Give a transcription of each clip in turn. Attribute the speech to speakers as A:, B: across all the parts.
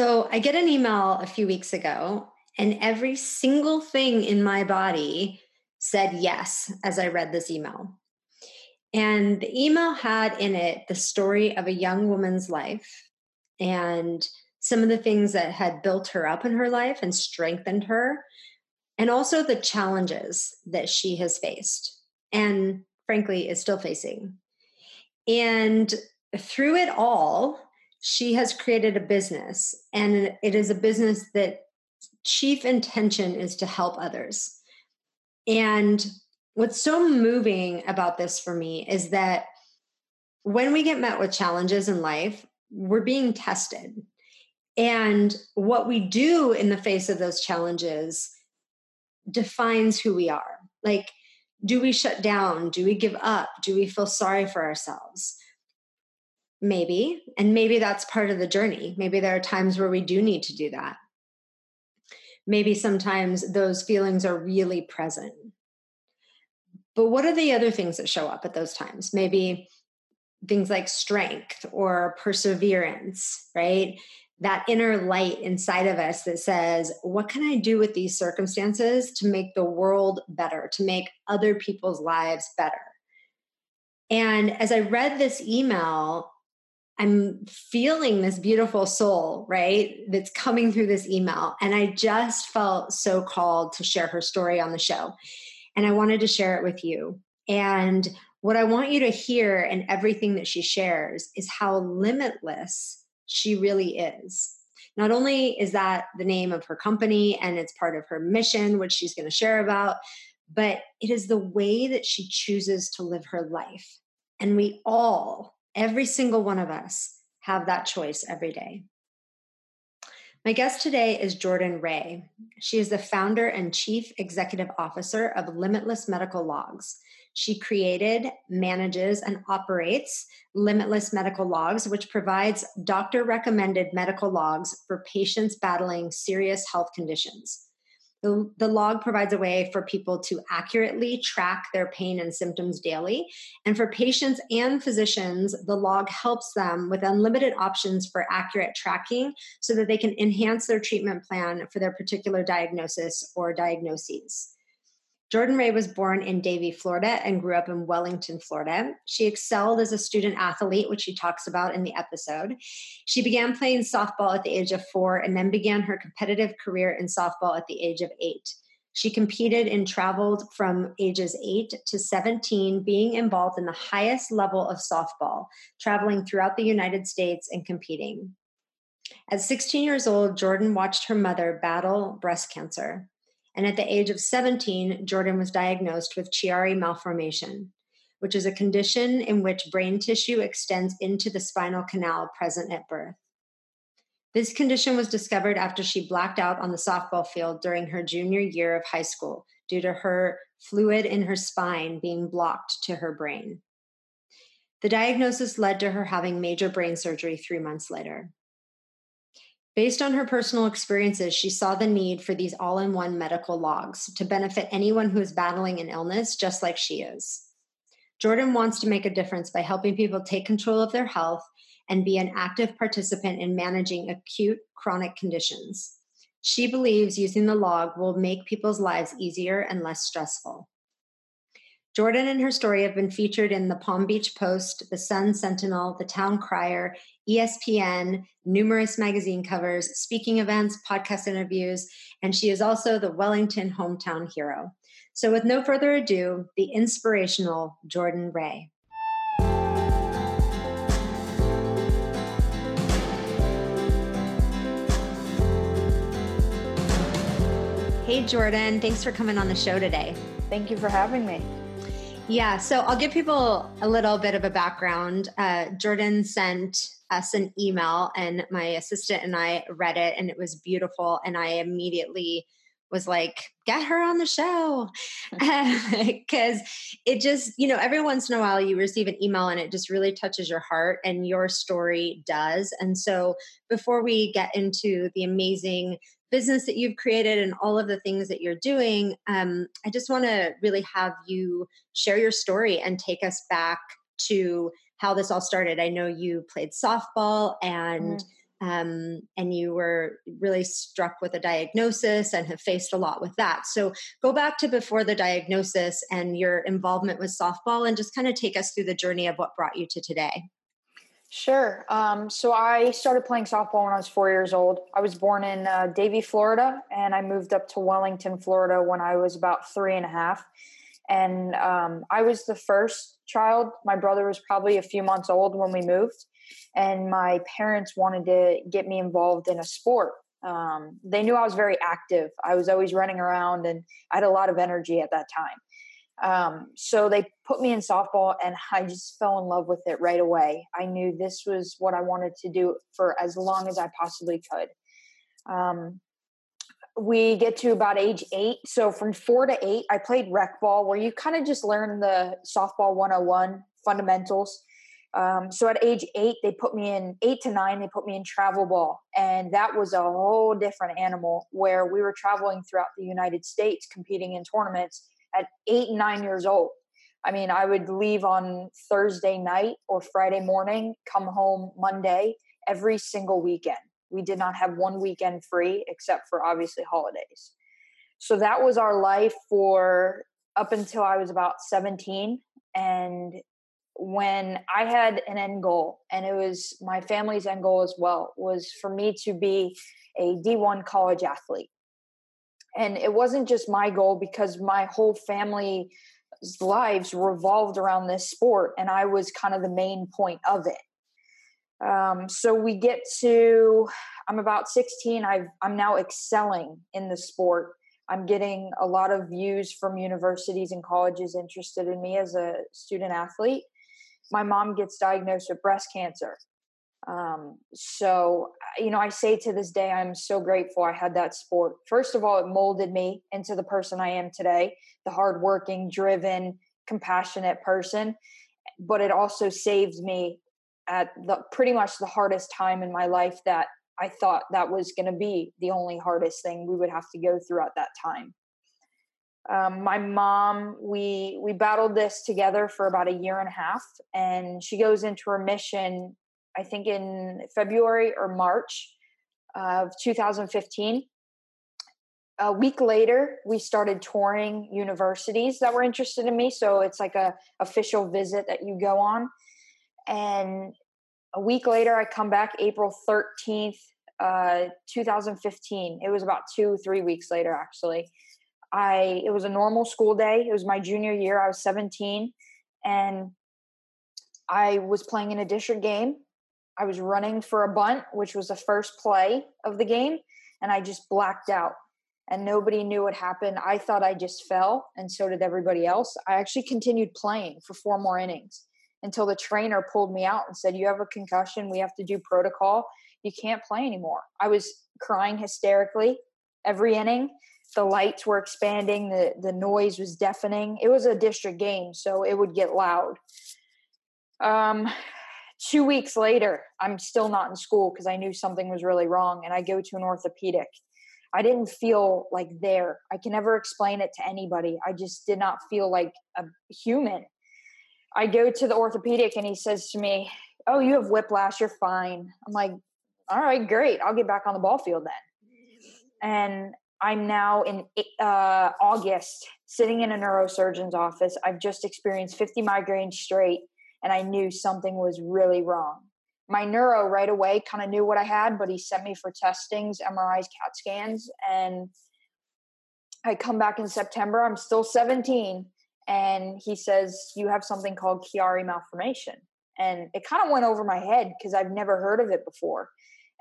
A: So I get an email a few weeks ago, and every single thing in my body said yes as I read this email. And the email had in it the story of a young woman's life and some of the things that had built her up in her life and strengthened her, and also the challenges that she has faced and frankly is still facing. And through it all, she has created a business, and it is a business that chief intention is to help others. And what's so moving about this for me is that when we get met with challenges in life, we're being tested. And what we do in the face of those challenges defines who we are. Like, do we shut down? Do we give up? Do we feel sorry for ourselves? Maybe. And maybe that's part of the journey. Maybe there are times where we do need to do that. Maybe sometimes those feelings are really present. But what are the other things that show up at those times? Maybe things like strength or perseverance, right? That inner light inside of us that says, What can I do with these circumstances to make the world better, to make other people's lives better? And as I read this email, I'm feeling this beautiful soul, right? That's coming through this email. And I just felt so called to share her story on the show. And I wanted to share it with you. And what I want you to hear and everything that she shares is how limitless she really is. Not only is that the name of her company and it's part of her mission, which she's going to share about, but it is the way that she chooses to live her life. And we all, every single one of us, have that choice every day. My guest today is Jordan Ray. She is the founder and chief executive officer of Limitless Medical Logs. She created, manages, and operates Limitless Medical Logs, which provides doctor recommended medical logs for patients battling serious health conditions. The, log provides a way for people to accurately track their pain and symptoms daily. And for patients and physicians, the log helps them with unlimited options for accurate tracking so that they can enhance their treatment plan for their particular diagnosis or diagnoses. Jordan Ray was born in Davie, Florida, and grew up in Wellington, Florida. She excelled as a student athlete, which she talks about in the episode. She began playing softball at the age of four and then began her competitive career in softball at the age of eight. She competed and traveled from ages 8 to 17, being involved in the highest level of softball, traveling throughout the United States and competing. At 16 years old, Jordan watched her mother battle breast cancer and at the age of 17, Jordan was diagnosed with Chiari malformation, which is a condition in which brain tissue extends into the spinal canal present at birth. This condition was discovered after she blacked out on the softball field during her junior year of high school due to her fluid in her spine being blocked to her brain. The diagnosis led to her having major brain surgery three months later. Based on her personal experiences, she saw the need for these all in one medical logs to benefit anyone who is battling an illness just like she is. Jordan wants to make a difference by helping people take control of their health and be an active participant in managing acute chronic conditions. She believes using the log will make people's lives easier and less stressful. Jordan and her story have been featured in the Palm Beach Post, the Sun Sentinel, the Town Crier, ESPN, numerous magazine covers, speaking events, podcast interviews, and she is also the Wellington hometown hero. So, with no further ado, the inspirational Jordan Ray. Hey, Jordan, thanks for coming on the show today.
B: Thank you for having me.
A: Yeah, so I'll give people a little bit of a background. Uh, Jordan sent us an email, and my assistant and I read it, and it was beautiful. And I immediately was like, get her on the show. Because it just, you know, every once in a while you receive an email and it just really touches your heart, and your story does. And so before we get into the amazing business that you've created and all of the things that you're doing, um, I just want to really have you share your story and take us back to how this all started. I know you played softball and. Mm um, and you were really struck with a diagnosis and have faced a lot with that. So go back to before the diagnosis and your involvement with softball and just kind of take us through the journey of what brought you to today.
B: Sure. Um, so I started playing softball when I was four years old. I was born in uh, Davie, Florida, and I moved up to Wellington, Florida when I was about three and a half. And um, I was the first child. My brother was probably a few months old when we moved and my parents wanted to get me involved in a sport. Um, they knew I was very active. I was always running around, and I had a lot of energy at that time. Um, so they put me in softball, and I just fell in love with it right away. I knew this was what I wanted to do for as long as I possibly could. Um, we get to about age eight. So from four to eight, I played rec ball, where you kind of just learn the softball 101 fundamentals. Um, so at age eight, they put me in eight to nine, they put me in travel ball. And that was a whole different animal where we were traveling throughout the United States competing in tournaments at eight nine years old. I mean, I would leave on Thursday night or Friday morning, come home Monday every single weekend. We did not have one weekend free except for obviously holidays. So that was our life for up until I was about 17. And when I had an end goal, and it was my family's end goal as well, was for me to be a D1 college athlete. And it wasn't just my goal because my whole family's lives revolved around this sport, and I was kind of the main point of it. Um, so we get to, I'm about 16. I've, I'm now excelling in the sport. I'm getting a lot of views from universities and colleges interested in me as a student athlete my mom gets diagnosed with breast cancer. Um, so, you know, I say to this day, I'm so grateful I had that sport. First of all, it molded me into the person I am today, the hardworking, driven, compassionate person. But it also saved me at the pretty much the hardest time in my life that I thought that was going to be the only hardest thing we would have to go through at that time um, my mom we we battled this together for about a year and a half and she goes into remission i think in february or march of 2015 a week later we started touring universities that were interested in me so it's like a official visit that you go on and a week later i come back april 13th uh, 2015 it was about two three weeks later actually I it was a normal school day. It was my junior year. I was 17 and I was playing in a district game. I was running for a bunt, which was the first play of the game, and I just blacked out. And nobody knew what happened. I thought I just fell, and so did everybody else. I actually continued playing for four more innings until the trainer pulled me out and said, You have a concussion. We have to do protocol. You can't play anymore. I was crying hysterically every inning the lights were expanding the the noise was deafening it was a district game so it would get loud um two weeks later i'm still not in school because i knew something was really wrong and i go to an orthopedic. I didn't feel like there. I can never explain it to anybody. I just did not feel like a human. I go to the orthopedic and he says to me oh you have whiplash. You're fine. I'm like all right great. I'll get back on the ball field then. And I'm now in uh, August sitting in a neurosurgeon's office. I've just experienced 50 migraines straight, and I knew something was really wrong. My neuro right away kind of knew what I had, but he sent me for testings, MRIs, CAT scans, and I come back in September. I'm still 17, and he says, You have something called Chiari malformation. And it kind of went over my head because I've never heard of it before.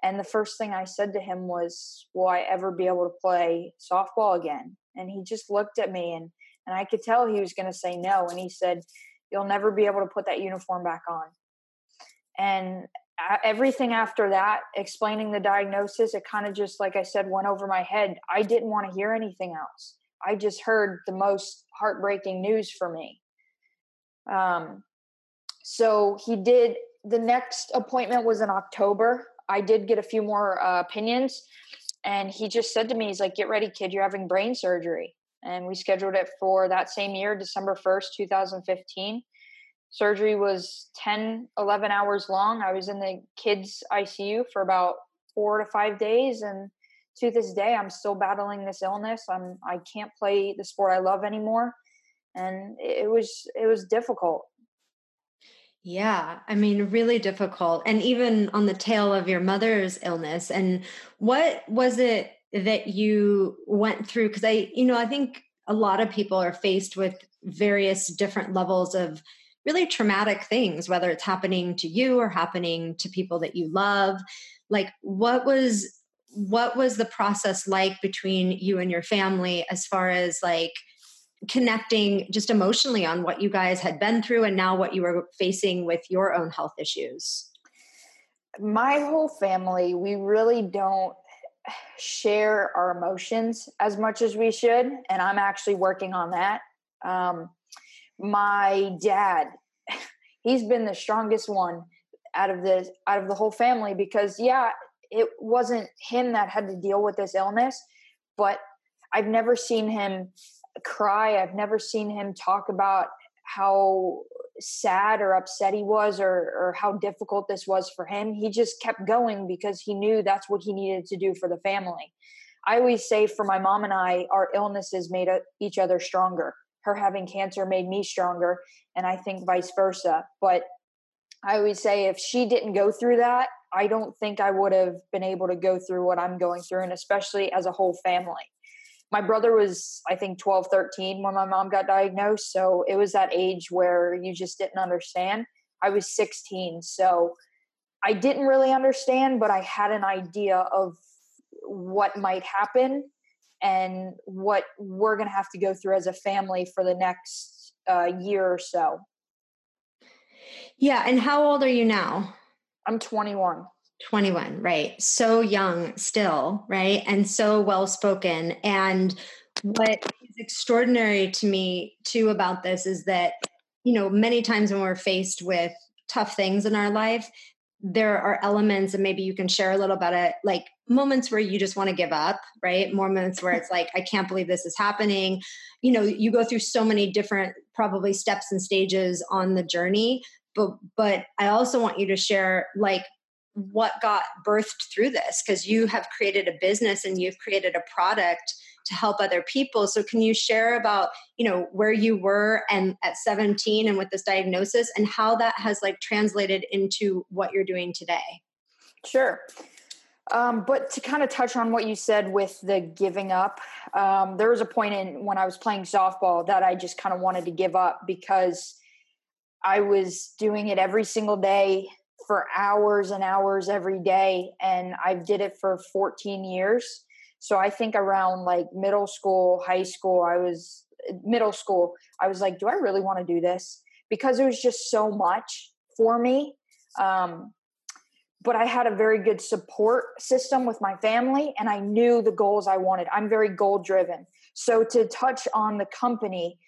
B: And the first thing I said to him was, Will I ever be able to play softball again? And he just looked at me and, and I could tell he was going to say no. And he said, You'll never be able to put that uniform back on. And everything after that, explaining the diagnosis, it kind of just, like I said, went over my head. I didn't want to hear anything else. I just heard the most heartbreaking news for me. Um, so he did. The next appointment was in October. I did get a few more uh, opinions, and he just said to me, "He's like, get ready, kid. You're having brain surgery." And we scheduled it for that same year, December first, 2015. Surgery was 10, 11 hours long. I was in the kids' ICU for about four to five days, and to this day i'm still battling this illness i'm i can't play the sport i love anymore and it was it was difficult
A: yeah i mean really difficult and even on the tail of your mother's illness and what was it that you went through because i you know i think a lot of people are faced with various different levels of really traumatic things whether it's happening to you or happening to people that you love like what was what was the process like between you and your family as far as like connecting just emotionally on what you guys had been through and now what you were facing with your own health issues?
B: My whole family, we really don't share our emotions as much as we should. And I'm actually working on that. Um, my dad, he's been the strongest one out of the out of the whole family because yeah it wasn't him that had to deal with this illness, but I've never seen him cry. I've never seen him talk about how sad or upset he was or, or how difficult this was for him. He just kept going because he knew that's what he needed to do for the family. I always say for my mom and I, our illnesses made each other stronger. Her having cancer made me stronger, and I think vice versa. But I always say if she didn't go through that, I don't think I would have been able to go through what I'm going through, and especially as a whole family. My brother was, I think, 12, 13 when my mom got diagnosed. So it was that age where you just didn't understand. I was 16. So I didn't really understand, but I had an idea of what might happen and what we're going to have to go through as a family for the next uh, year or so.
A: Yeah. And how old are you now?
B: I'm 21.
A: 21, right. So young still, right? And so well spoken. And what is extraordinary to me too about this is that, you know, many times when we're faced with tough things in our life, there are elements, and maybe you can share a little about it, like moments where you just want to give up, right? Moments where it's like, I can't believe this is happening. You know, you go through so many different, probably steps and stages on the journey but but i also want you to share like what got birthed through this because you have created a business and you've created a product to help other people. So can you share about you know where you were and at 17 and with this diagnosis and how that has like translated into what you're doing today?
B: Sure. Um, but to kind of touch on what you said with the giving up um, there was a point in when i was playing softball that i just kind of wanted to give up because I was doing it every single day for hours and hours every day and I did it for 14 years. So I think around like middle school, high school, I was middle school, I was like, do I really want to do this? Because it was just so much for me. Um, but I had a very good support system with my family and I knew the goals I wanted. I'm very goal driven. So to touch on the company,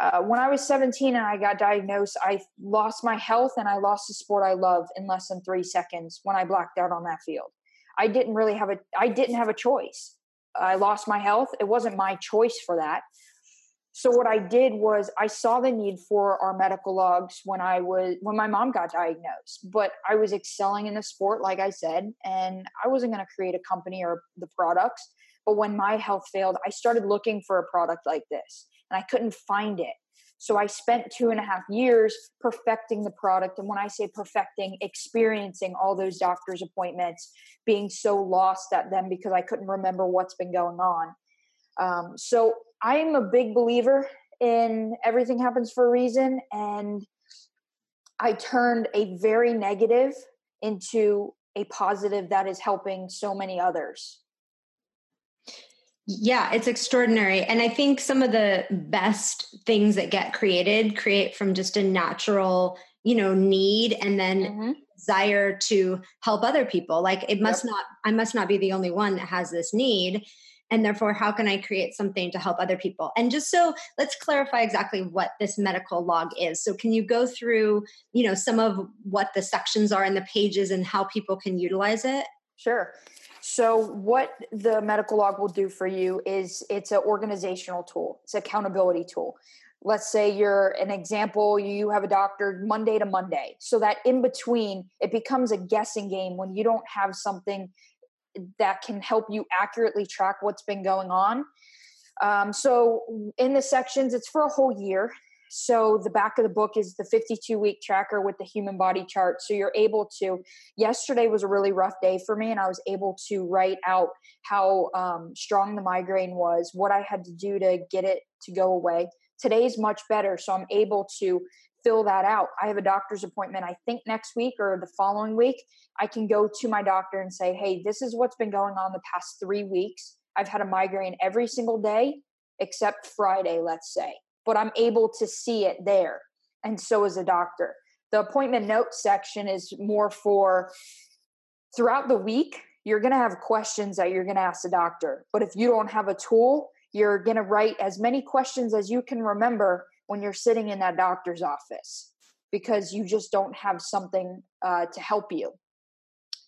B: uh, when I was 17 and I got diagnosed, I lost my health and I lost the sport I love in less than three seconds when I blacked out on that field. I didn't really have a I didn't have a choice. I lost my health. It wasn't my choice for that. So what I did was I saw the need for our medical logs when I was when my mom got diagnosed, but I was excelling in the sport like I said, and I wasn't going to create a company or the products. But when my health failed, I started looking for a product like this and I couldn't find it. So I spent two and a half years perfecting the product. And when I say perfecting, experiencing all those doctor's appointments, being so lost at them because I couldn't remember what's been going on. Um, so I'm a big believer in everything happens for a reason. And I turned a very negative into a positive that is helping so many others.
A: Yeah, it's extraordinary. And I think some of the best things that get created create from just a natural, you know, need and then mm-hmm. desire to help other people. Like it must yep. not, I must not be the only one that has this need. And therefore, how can I create something to help other people? And just so let's clarify exactly what this medical log is. So can you go through, you know, some of what the sections are in the pages and how people can utilize it?
B: Sure. So, what the medical log will do for you is it's an organizational tool, it's accountability tool. Let's say you're an example, you have a doctor Monday to Monday. So that in between, it becomes a guessing game when you don't have something that can help you accurately track what's been going on. Um, so, in the sections, it's for a whole year. So the back of the book is the 52 week tracker with the human body chart. So you're able to, yesterday was a really rough day for me, and I was able to write out how um, strong the migraine was, what I had to do to get it to go away. Today's much better. So I'm able to fill that out. I have a doctor's appointment, I think next week or the following week. I can go to my doctor and say, hey, this is what's been going on the past three weeks. I've had a migraine every single day except Friday, let's say but I'm able to see it there. And so is a doctor. The appointment note section is more for throughout the week, you're going to have questions that you're going to ask the doctor. But if you don't have a tool, you're going to write as many questions as you can remember when you're sitting in that doctor's office because you just don't have something uh, to help you.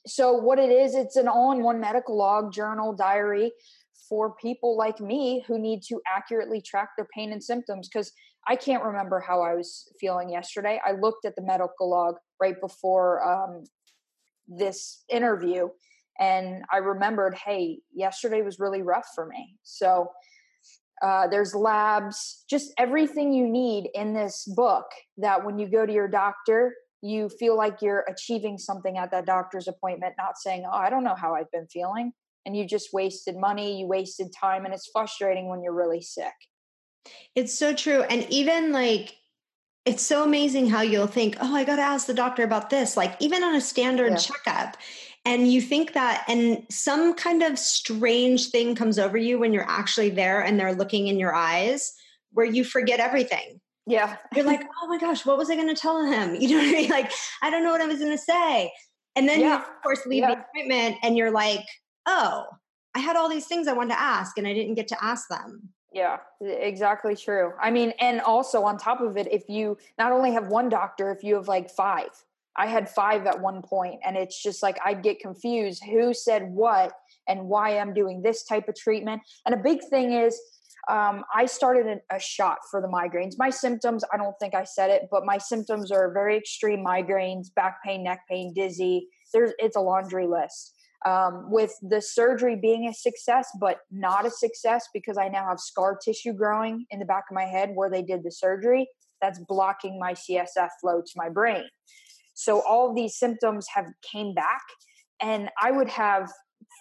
B: So, what it is, it's an all in one medical log, journal, diary for people like me who need to accurately track their pain and symptoms because I can't remember how I was feeling yesterday. I looked at the medical log right before um, this interview and I remembered, hey, yesterday was really rough for me. So uh, there's labs, just everything you need in this book that when you go to your doctor, you feel like you're achieving something at that doctor's appointment, not saying, oh, I don't know how I've been feeling and you just wasted money, you wasted time, and it's frustrating when you're really sick.
A: It's so true. And even like, it's so amazing how you'll think, oh, I got to ask the doctor about this, like even on a standard yeah. checkup. And you think that, and some kind of strange thing comes over you when you're actually there and they're looking in your eyes where you forget everything.
B: Yeah.
A: You're like, oh my gosh, what was I going to tell him? You know what I mean? Like, I don't know what I was going to say. And then yeah. you, of course, leave yeah. the appointment and you're like, oh, I had all these things I wanted to ask and I didn't get to ask them.
B: Yeah, exactly true. I mean, and also on top of it, if you not only have one doctor, if you have like five, I had five at one point, and it's just like I'd get confused who said what and why I'm doing this type of treatment. And a big thing is, um, I started a shot for the migraines. My symptoms, I don't think I said it, but my symptoms are very extreme migraines, back pain, neck pain, dizzy. There's it's a laundry list um, with the surgery being a success, but not a success because I now have scar tissue growing in the back of my head where they did the surgery. That's blocking my CSF flow to my brain. So all these symptoms have came back, and I would have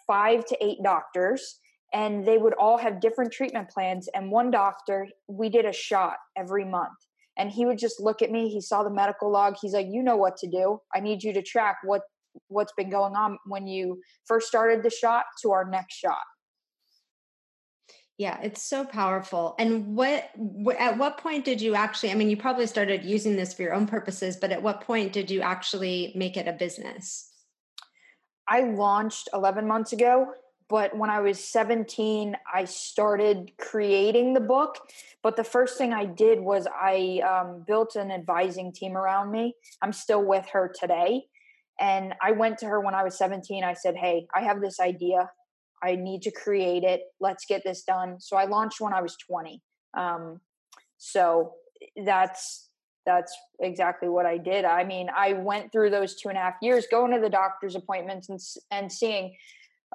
B: five to eight doctors, and they would all have different treatment plans. And one doctor, we did a shot every month and he would just look at me he saw the medical log he's like you know what to do i need you to track what what's been going on when you first started the shot to our next shot.
A: Yeah it's so powerful. And what at what point did you actually i mean you probably started using this for your own purposes but at what point did you actually make it a business?
B: I launched 11 months ago but when i was 17 i started creating the book. But the first thing i did was i um, built an advising team around me. I'm still with her today and I went to her when I was 17. I said, Hey, I have this idea. I need to create it. Let's get this done. So I launched when I was 20. Um, so that's that's exactly what I did. I mean, I went through those two and a half years going to the doctor's appointments and and seeing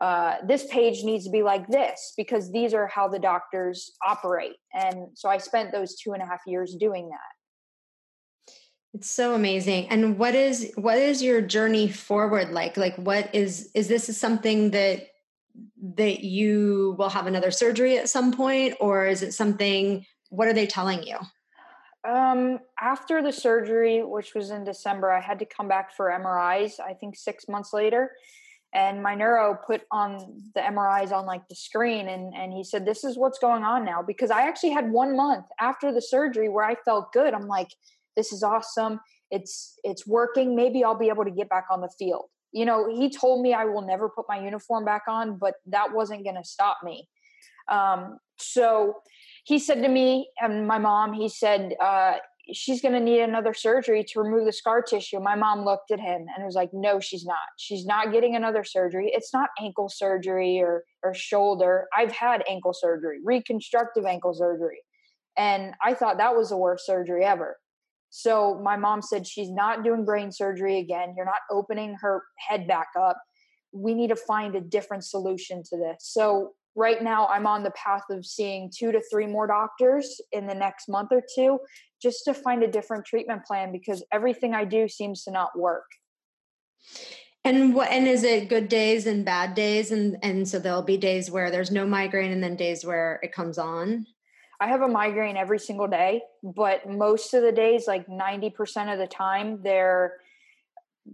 B: uh, this page needs to be like this because these are how the doctors operate. And so I spent those two and a half years doing that.
A: It's so amazing. And what is what is your journey forward like? Like what is is this something that that you will have another surgery at some point or is it something what are they telling you?
B: Um, after the surgery, which was in December, I had to come back for MRIs. I think six months later, and my neuro put on the MRIs on like the screen, and and he said, "This is what's going on now." Because I actually had one month after the surgery where I felt good. I'm like, "This is awesome. It's it's working. Maybe I'll be able to get back on the field." You know, he told me I will never put my uniform back on, but that wasn't going to stop me. Um, so he said to me and my mom, he said, uh, she's going to need another surgery to remove the scar tissue. My mom looked at him and was like, no, she's not. She's not getting another surgery. It's not ankle surgery or, or shoulder. I've had ankle surgery, reconstructive ankle surgery. And I thought that was the worst surgery ever. So my mom said, she's not doing brain surgery again. You're not opening her head back up. We need to find a different solution to this. So right now i'm on the path of seeing two to three more doctors in the next month or two just to find a different treatment plan because everything i do seems to not work
A: and what and is it good days and bad days and and so there'll be days where there's no migraine and then days where it comes on
B: i have a migraine every single day but most of the days like 90% of the time they're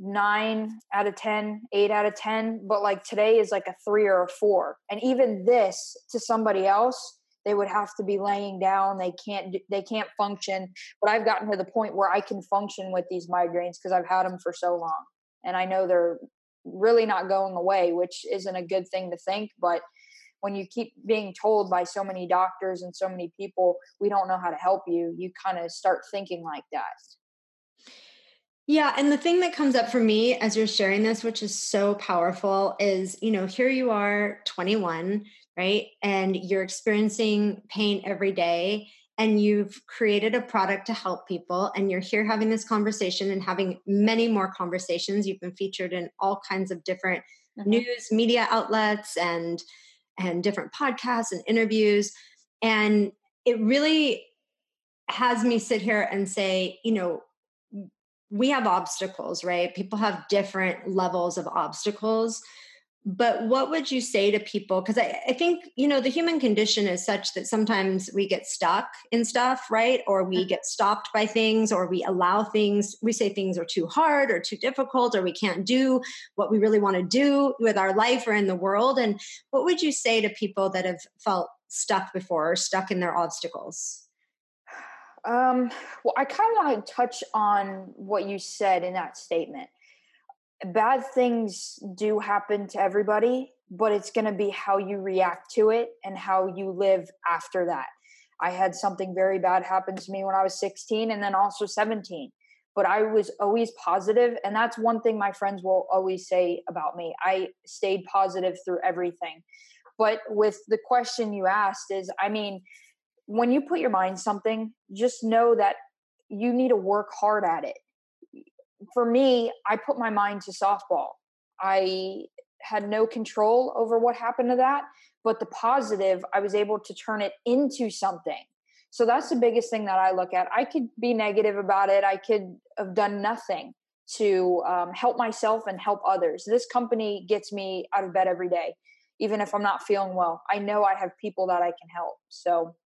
B: nine out of ten, eight out of 10, but like today is like a three or a four. And even this to somebody else, they would have to be laying down. They can't, they can't function. But I've gotten to the point where I can function with these migraines because I've had them for so long. And I know they're really not going away, which isn't a good thing to think. But when you keep being told by so many doctors and so many people, we don't know how to help you, you kind of start thinking like that.
A: Yeah. And the thing that comes up for me as you're sharing this, which is so powerful, is you know, here you are, 21, right? And you're experiencing pain every day. And you've created a product to help people, and you're here having this conversation and having many more conversations. You've been featured in all kinds of different mm-hmm. news media outlets and and different podcasts and interviews. And it really has me sit here and say, you know, we have obstacles, right? People have different levels of obstacles. But what would you say to people? Because I, I, think, you know, the human condition is such that sometimes we get stuck in stuff, right? Or we mm-hmm. get stopped by things, or we allow things, we say things are too hard or too difficult, or we can't do what we really want to do with our life or in the world. And what would you say to people that have felt stuck before or stuck in their obstacles?
B: Um, well, I kind of want to touch on what you said in that statement. Bad things do happen to everybody, but it's going to be how you react to it and how you live after that. I had something very bad happen to me when I was 16 and then also 17. But I was always positive, and that's one thing my friends will always say about me. I stayed positive through everything. But with the question you asked, is I mean, when you put your mind something, just know that you need to work hard at it. For me, I put my mind to softball. I had no control over what happened to that, but the positive, I was able to turn it into something. So that's the biggest thing that I look at. I could be negative about it. I could have done nothing to um, help myself and help others. This company gets me out of bed every day, even if I'm not feeling well. I know I have people that I can help. So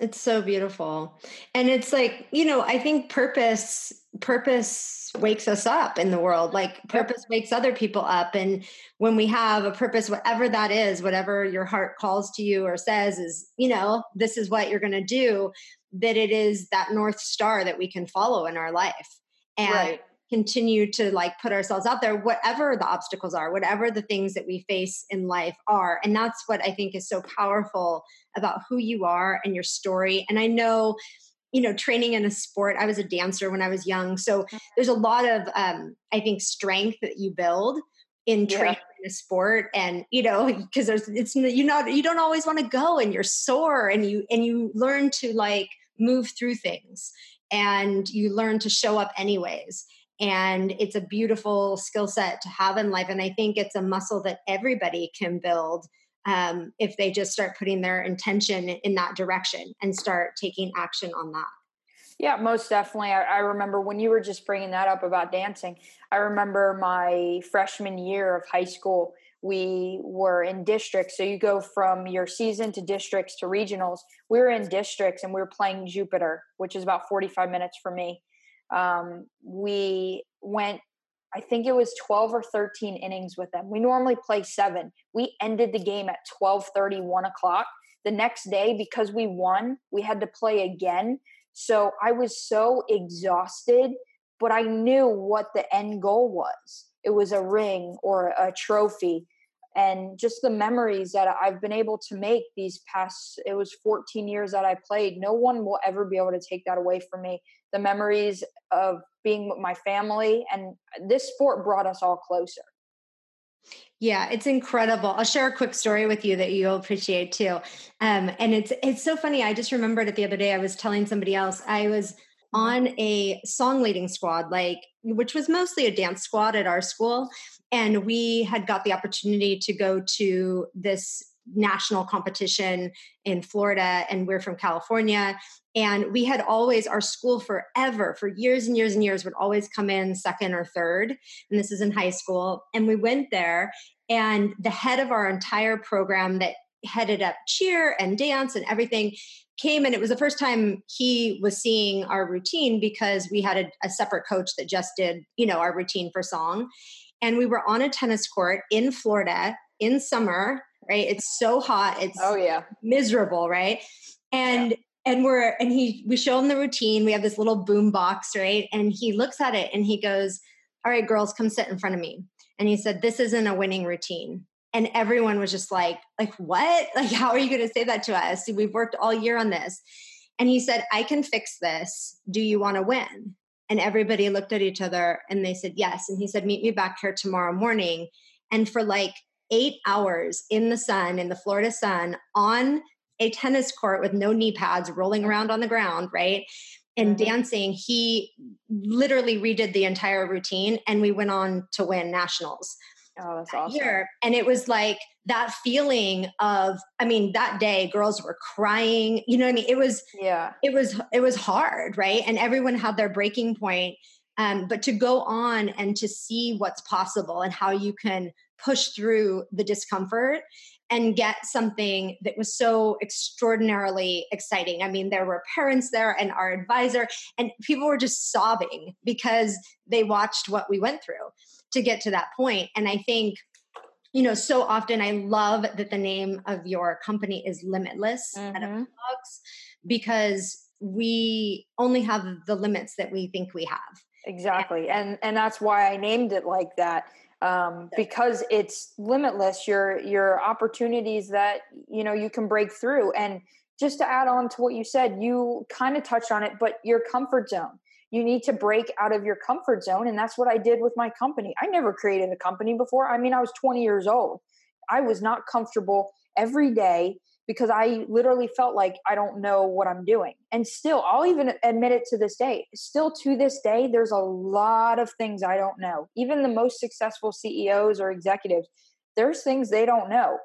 A: it's so beautiful. And it's like, you know, I think purpose purpose wakes us up in the world. Like purpose wakes other people up and when we have a purpose whatever that is, whatever your heart calls to you or says is, you know, this is what you're going to do, that it is that north star that we can follow in our life. And right continue to like put ourselves out there whatever the obstacles are whatever the things that we face in life are and that's what i think is so powerful about who you are and your story and i know you know training in a sport i was a dancer when i was young so mm-hmm. there's a lot of um, i think strength that you build in training yeah. in a sport and you know because there's it's you know you don't always want to go and you're sore and you and you learn to like move through things and you learn to show up anyways and it's a beautiful skill set to have in life and i think it's a muscle that everybody can build um, if they just start putting their intention in that direction and start taking action on that
B: yeah most definitely I, I remember when you were just bringing that up about dancing i remember my freshman year of high school we were in districts. So you go from your season to districts to regionals. We were in districts and we were playing Jupiter, which is about 45 minutes for me. Um, we went, I think it was 12 or 13 innings with them. We normally play seven. We ended the game at 12 30, 1 o'clock. The next day, because we won, we had to play again. So I was so exhausted, but I knew what the end goal was. It was a ring or a trophy and just the memories that I've been able to make these past it was 14 years that I played no one will ever be able to take that away from me the memories of being with my family and this sport brought us all closer
A: yeah, it's incredible. I'll share a quick story with you that you'll appreciate too. Um, and it's it's so funny. I just remembered it the other day. I was telling somebody else. I was mm-hmm. on a song leading squad, like which was mostly a dance squad at our school, and we had got the opportunity to go to this national competition in Florida and we're from California. And we had always our school forever for years and years and years would always come in second or third. And this is in high school. And we went there and the head of our entire program that headed up cheer and dance and everything came. And it was the first time he was seeing our routine because we had a, a separate coach that just did you know our routine for song and we were on a tennis court in Florida in summer, right? It's so hot. It's
B: oh yeah,
A: miserable, right? And yeah. and we're and he we show him the routine. We have this little boom box, right? And he looks at it and he goes, "All right, girls, come sit in front of me." And he said, "This isn't a winning routine." And everyone was just like, "Like what? Like how are you going to say that to us? We've worked all year on this." And he said, "I can fix this. Do you want to win?" And everybody looked at each other and they said, Yes. And he said, Meet me back here tomorrow morning. And for like eight hours in the sun, in the Florida sun, on a tennis court with no knee pads, rolling around on the ground, right? And mm-hmm. dancing, he literally redid the entire routine and we went on to win nationals.
B: Oh, that's awesome.
A: Year. And it was like that feeling of, I mean, that day girls were crying. You know what I mean? It was,
B: yeah,
A: it was, it was hard, right? And everyone had their breaking point. Um, but to go on and to see what's possible and how you can push through the discomfort and get something that was so extraordinarily exciting. I mean, there were parents there and our advisor, and people were just sobbing because they watched what we went through to get to that point. And I think, you know, so often I love that the name of your company is Limitless mm-hmm. because we only have the limits that we think we have.
B: Exactly. And and that's why I named it like that. Um, because it's limitless your your opportunities that you know you can break through and just to add on to what you said you kind of touched on it but your comfort zone you need to break out of your comfort zone. And that's what I did with my company. I never created a company before. I mean, I was 20 years old. I was not comfortable every day because I literally felt like I don't know what I'm doing. And still, I'll even admit it to this day. Still to this day, there's a lot of things I don't know. Even the most successful CEOs or executives, there's things they don't know.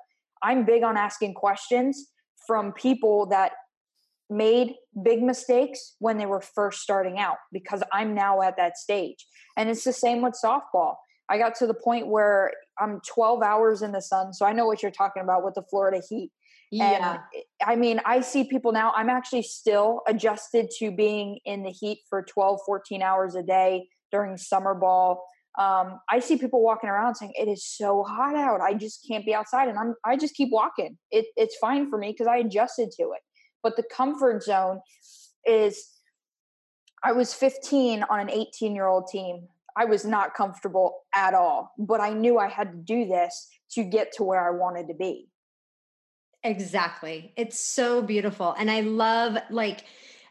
B: I'm big on asking questions from people that made big mistakes when they were first starting out because I'm now at that stage. And it's the same with softball. I got to the point where I'm 12 hours in the sun. So I know what you're talking about with the Florida heat. Yeah. And I mean, I see people now, I'm actually still adjusted to being in the heat for 12, 14 hours a day during summer ball. Um, I see people walking around saying it is so hot out. I just can't be outside. And I'm, I just keep walking. It, it's fine for me because I adjusted to it. But the comfort zone is I was 15 on an 18 year old team. I was not comfortable at all, but I knew I had to do this to get to where I wanted to be.
A: Exactly. It's so beautiful. And I love, like,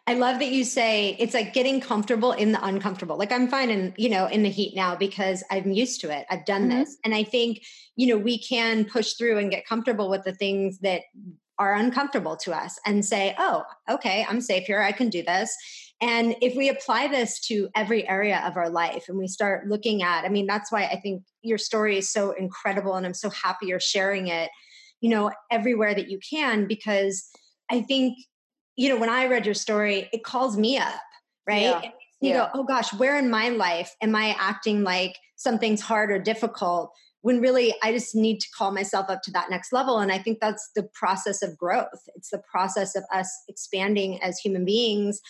A: I love that you say it's like getting comfortable in the uncomfortable. Like I'm fine in, you know, in the heat now because I'm used to it. I've done mm-hmm. this. And I think, you know, we can push through and get comfortable with the things that are uncomfortable to us and say, oh, okay, I'm safe here. I can do this. And if we apply this to every area of our life and we start looking at, I mean, that's why I think your story is so incredible and I'm so happy you're sharing it, you know, everywhere that you can, because I think, you know, when I read your story, it calls me up, right? Yeah. You yeah. go, oh gosh, where in my life am I acting like something's hard or difficult when really I just need to call myself up to that next level. And I think that's the process of growth. It's the process of us expanding as human beings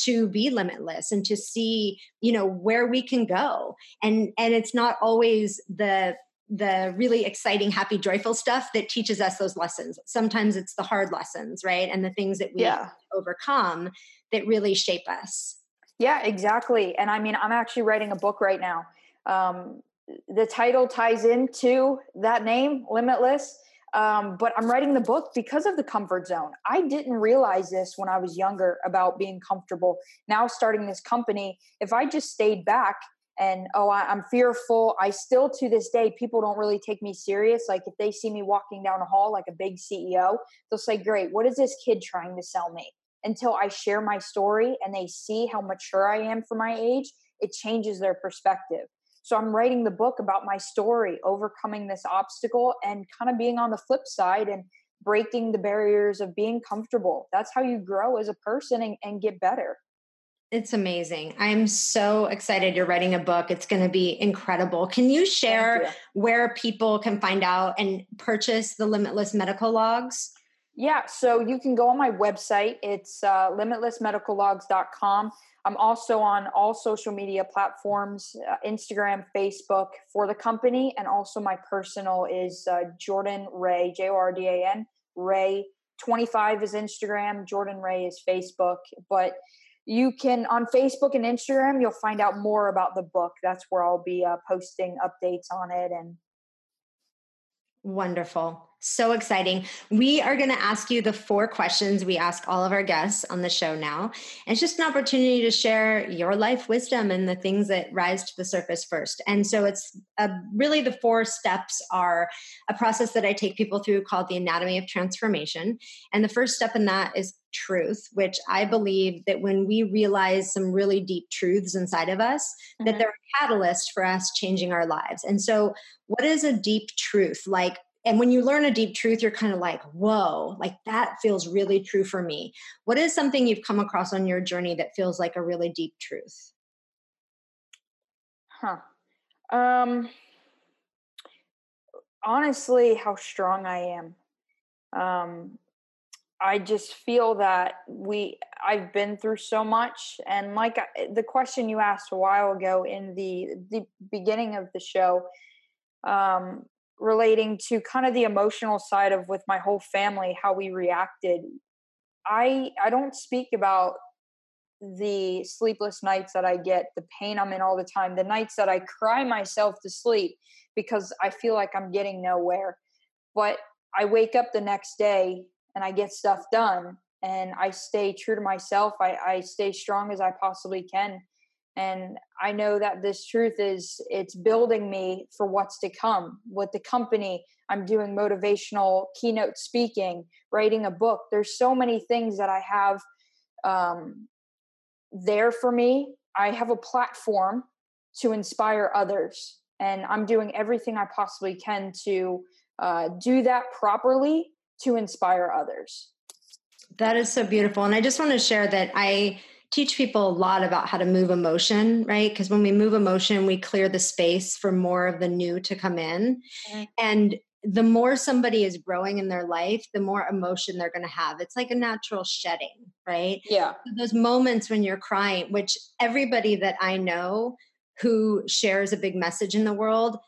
A: to be limitless and to see you know where we can go and and it's not always the the really exciting happy joyful stuff that teaches us those lessons sometimes it's the hard lessons right and the things that we yeah. overcome that really shape us
B: yeah exactly and i mean i'm actually writing a book right now um, the title ties into that name limitless um, but I'm writing the book because of the comfort zone. I didn't realize this when I was younger about being comfortable. Now, starting this company, if I just stayed back and, oh, I, I'm fearful, I still to this day, people don't really take me serious. Like if they see me walking down a hall like a big CEO, they'll say, Great, what is this kid trying to sell me? Until I share my story and they see how mature I am for my age, it changes their perspective. So I'm writing the book about my story, overcoming this obstacle and kind of being on the flip side and breaking the barriers of being comfortable. That's how you grow as a person and, and get better.
A: It's amazing. I'm so excited you're writing a book. It's going to be incredible. Can you share you. where people can find out and purchase the Limitless Medical Logs?
B: Yeah, so you can go on my website. It's uh, limitlessmedicallogs.com. I'm also on all social media platforms uh, Instagram, Facebook for the company, and also my personal is uh, Jordan Ray, J O R D A N, Ray. 25 is Instagram, Jordan Ray is Facebook. But you can, on Facebook and Instagram, you'll find out more about the book. That's where I'll be uh, posting updates on it and
A: Wonderful. So exciting. We are going to ask you the four questions we ask all of our guests on the show now. And it's just an opportunity to share your life wisdom and the things that rise to the surface first. And so it's a, really the four steps are a process that I take people through called the anatomy of transformation. And the first step in that is truth, which I believe that when we realize some really deep truths inside of us, mm-hmm. that they're a catalyst for us changing our lives. And so what is a deep truth? Like, and when you learn a deep truth, you're kind of like, whoa, like that feels really true for me. What is something you've come across on your journey that feels like a really deep truth?
B: Huh. Um, honestly, how strong I am. Um, I just feel that we I've been through so much and like the question you asked a while ago in the the beginning of the show um, relating to kind of the emotional side of with my whole family how we reacted. I i don't speak about the sleepless nights that i get the pain i'm in all the time the nights that i cry myself to sleep because i feel like i'm getting nowhere. But i wake up the next day and i get stuff done and i stay true to myself. I, I stay strong as i possibly can and i know that this truth is it's building me for what's to come. With the company i'm doing motivational keynote speaking writing a book. There's so many things that i have um, there for me. I have a platform to inspire others and i'm doing everything i possibly can to uh, do that properly to inspire others.
A: That is so beautiful and i just want to share that i teach people a lot about how to move emotion, right? Because when we move emotion, we clear the space for more of the new to come in. Mm-hmm. And the more somebody is growing in their life, the more emotion they're going to have. It's like a natural shedding, right?
B: Yeah.
A: So those moments when you're crying, which everybody that I know who shares a big message in the world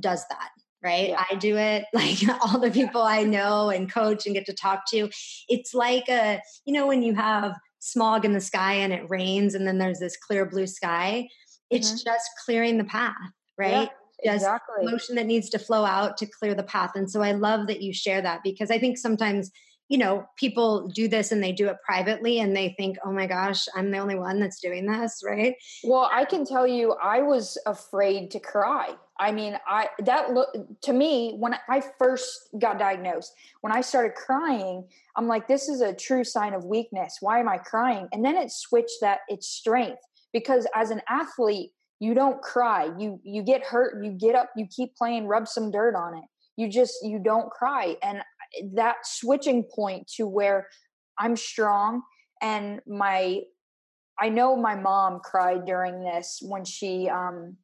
A: does that right? Yeah. I do it like all the people I know and coach and get to talk to. It's like a, you know, when you have smog in the sky and it rains and then there's this clear blue sky it's mm-hmm. just clearing the path right
B: yeah, exactly.
A: just motion that needs to flow out to clear the path and so i love that you share that because i think sometimes you know people do this and they do it privately and they think oh my gosh i'm the only one that's doing this right
B: well i can tell you i was afraid to cry I mean, I that look to me when I first got diagnosed, when I started crying, I'm like, this is a true sign of weakness. Why am I crying? And then it switched that it's strength because as an athlete, you don't cry. You you get hurt, you get up, you keep playing, rub some dirt on it. You just you don't cry. And that switching point to where I'm strong and my I know my mom cried during this when she um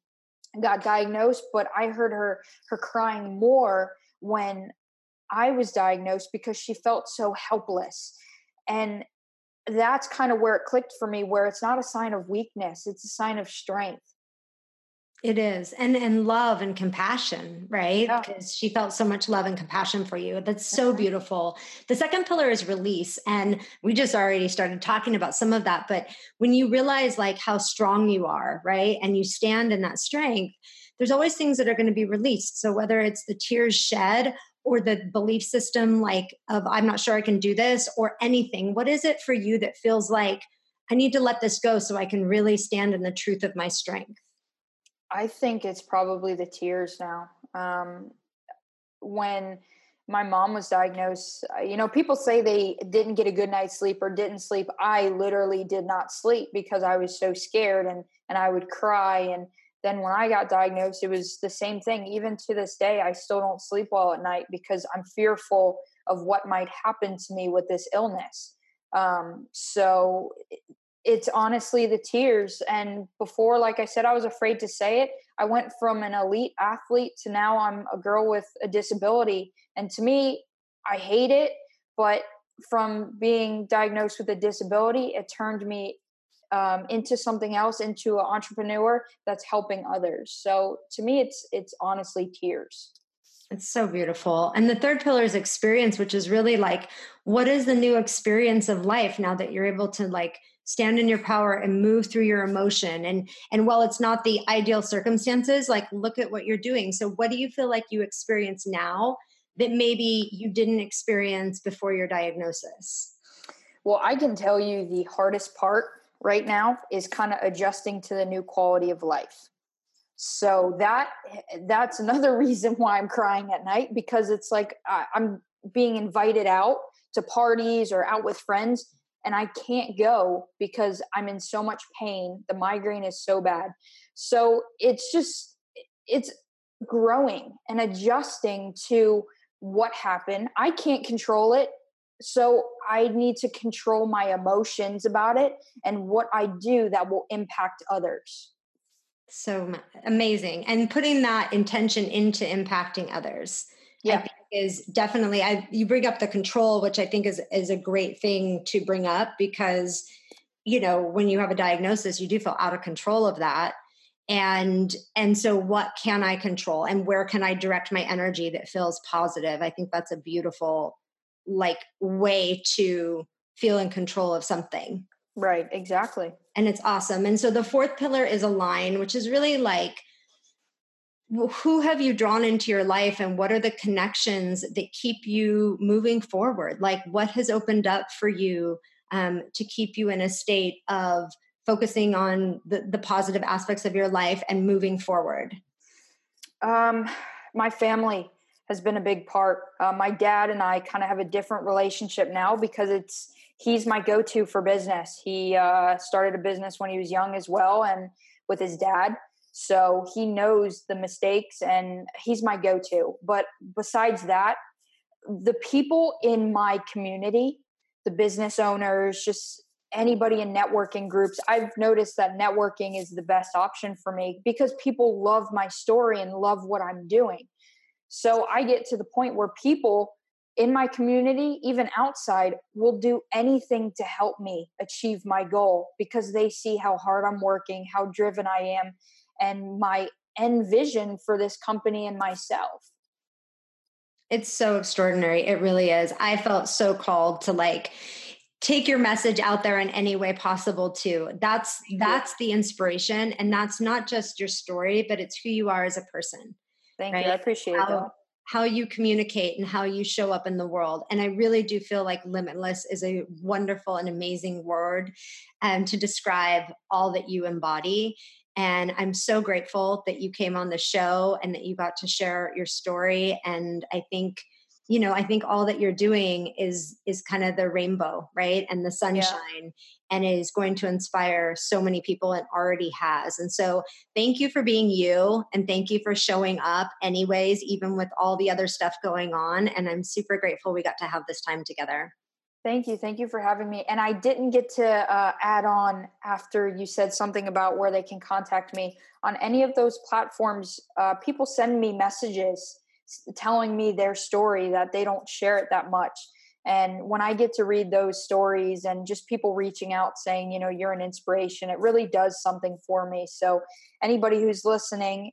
B: got diagnosed, but I heard her her crying more when I was diagnosed because she felt so helpless. And that's kind of where it clicked for me where it's not a sign of weakness, it's a sign of strength.
A: It is. And and love and compassion, right?
B: Yeah.
A: Because she felt so much love and compassion for you. That's so mm-hmm. beautiful. The second pillar is release. And we just already started talking about some of that. But when you realize like how strong you are, right? And you stand in that strength, there's always things that are going to be released. So whether it's the tears shed or the belief system like of I'm not sure I can do this or anything, what is it for you that feels like I need to let this go so I can really stand in the truth of my strength?
B: I think it's probably the tears now. Um, when my mom was diagnosed, uh, you know, people say they didn't get a good night's sleep or didn't sleep. I literally did not sleep because I was so scared and and I would cry. And then when I got diagnosed, it was the same thing. Even to this day, I still don't sleep well at night because I'm fearful of what might happen to me with this illness. Um, so it's honestly the tears. And before, like I said, I was afraid to say it. I went from an elite athlete to now I'm a girl with a disability. And to me, I hate it. But from being diagnosed with a disability, it turned me um, into something else, into an entrepreneur that's helping others. So to me, it's it's honestly tears.
A: It's so beautiful. And the third pillar is experience, which is really like, what is the new experience of life now that you're able to like stand in your power and move through your emotion. And and while it's not the ideal circumstances like look at what you're doing. So what do you feel like you experience now that maybe you didn't experience before your diagnosis?
B: Well i can tell you the hardest part right now is kind of adjusting to the new quality of life. So that that's another reason why i'm crying at night because it's like i'm being invited out to parties or out with friends and I can't go because I'm in so much pain. The migraine is so bad. So it's just, it's growing and adjusting to what happened. I can't control it. So I need to control my emotions about it and what I do that will impact others.
A: So amazing. And putting that intention into impacting others. Yeah is definitely I you bring up the control, which I think is is a great thing to bring up because you know when you have a diagnosis, you do feel out of control of that. And and so what can I control and where can I direct my energy that feels positive? I think that's a beautiful like way to feel in control of something.
B: Right, exactly.
A: And it's awesome. And so the fourth pillar is align, which is really like who have you drawn into your life and what are the connections that keep you moving forward? Like what has opened up for you um, to keep you in a state of focusing on the, the positive aspects of your life and moving forward?
B: Um, my family has been a big part. Uh, my dad and i kind of have a different relationship now because it's he's my go-to for business. He uh, started a business when he was young as well and with his dad so he knows the mistakes and he's my go to. But besides that, the people in my community, the business owners, just anybody in networking groups, I've noticed that networking is the best option for me because people love my story and love what I'm doing. So I get to the point where people in my community, even outside, will do anything to help me achieve my goal because they see how hard I'm working, how driven I am, and my end vision for this company and myself.
A: It's so extraordinary. It really is. I felt so called to like take your message out there in any way possible too. That's that's the inspiration and that's not just your story, but it's who you are as a person.
B: Thank right? you. I appreciate
A: how,
B: that.
A: How you communicate and how you show up in the world. And I really do feel like limitless is a wonderful and amazing word um, to describe all that you embody. And I'm so grateful that you came on the show and that you got to share your story. And I think, you know, I think all that you're doing is is kind of the rainbow, right? And the sunshine yeah. and is going to inspire so many people and already has. And so thank you for being you and thank you for showing up anyways, even with all the other stuff going on. And I'm super grateful we got to have this time together.
B: Thank you. Thank you for having me. And I didn't get to uh, add on after you said something about where they can contact me. On any of those platforms, uh, people send me messages telling me their story that they don't share it that much. And when I get to read those stories and just people reaching out saying, you know, you're an inspiration, it really does something for me. So, anybody who's listening,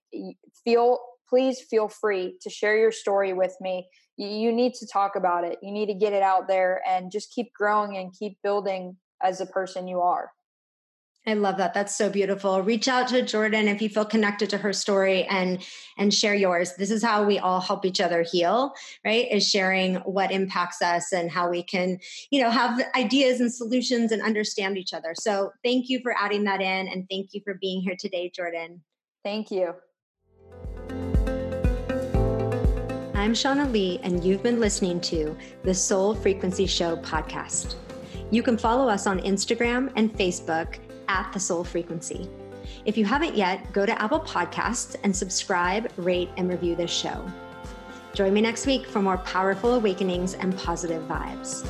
B: feel please feel free to share your story with me. You need to talk about it. You need to get it out there and just keep growing and keep building as a person you are.
A: I love that. That's so beautiful. Reach out to Jordan if you feel connected to her story and and share yours. This is how we all help each other heal, right? Is sharing what impacts us and how we can, you know, have ideas and solutions and understand each other. So, thank you for adding that in and thank you for being here today, Jordan.
B: Thank you.
A: I'm Shauna Lee and you've been listening to the Soul Frequency Show podcast. You can follow us on Instagram and Facebook at the soul frequency. If you haven't yet, go to Apple Podcasts and subscribe, rate, and review this show. Join me next week for more powerful awakenings and positive vibes.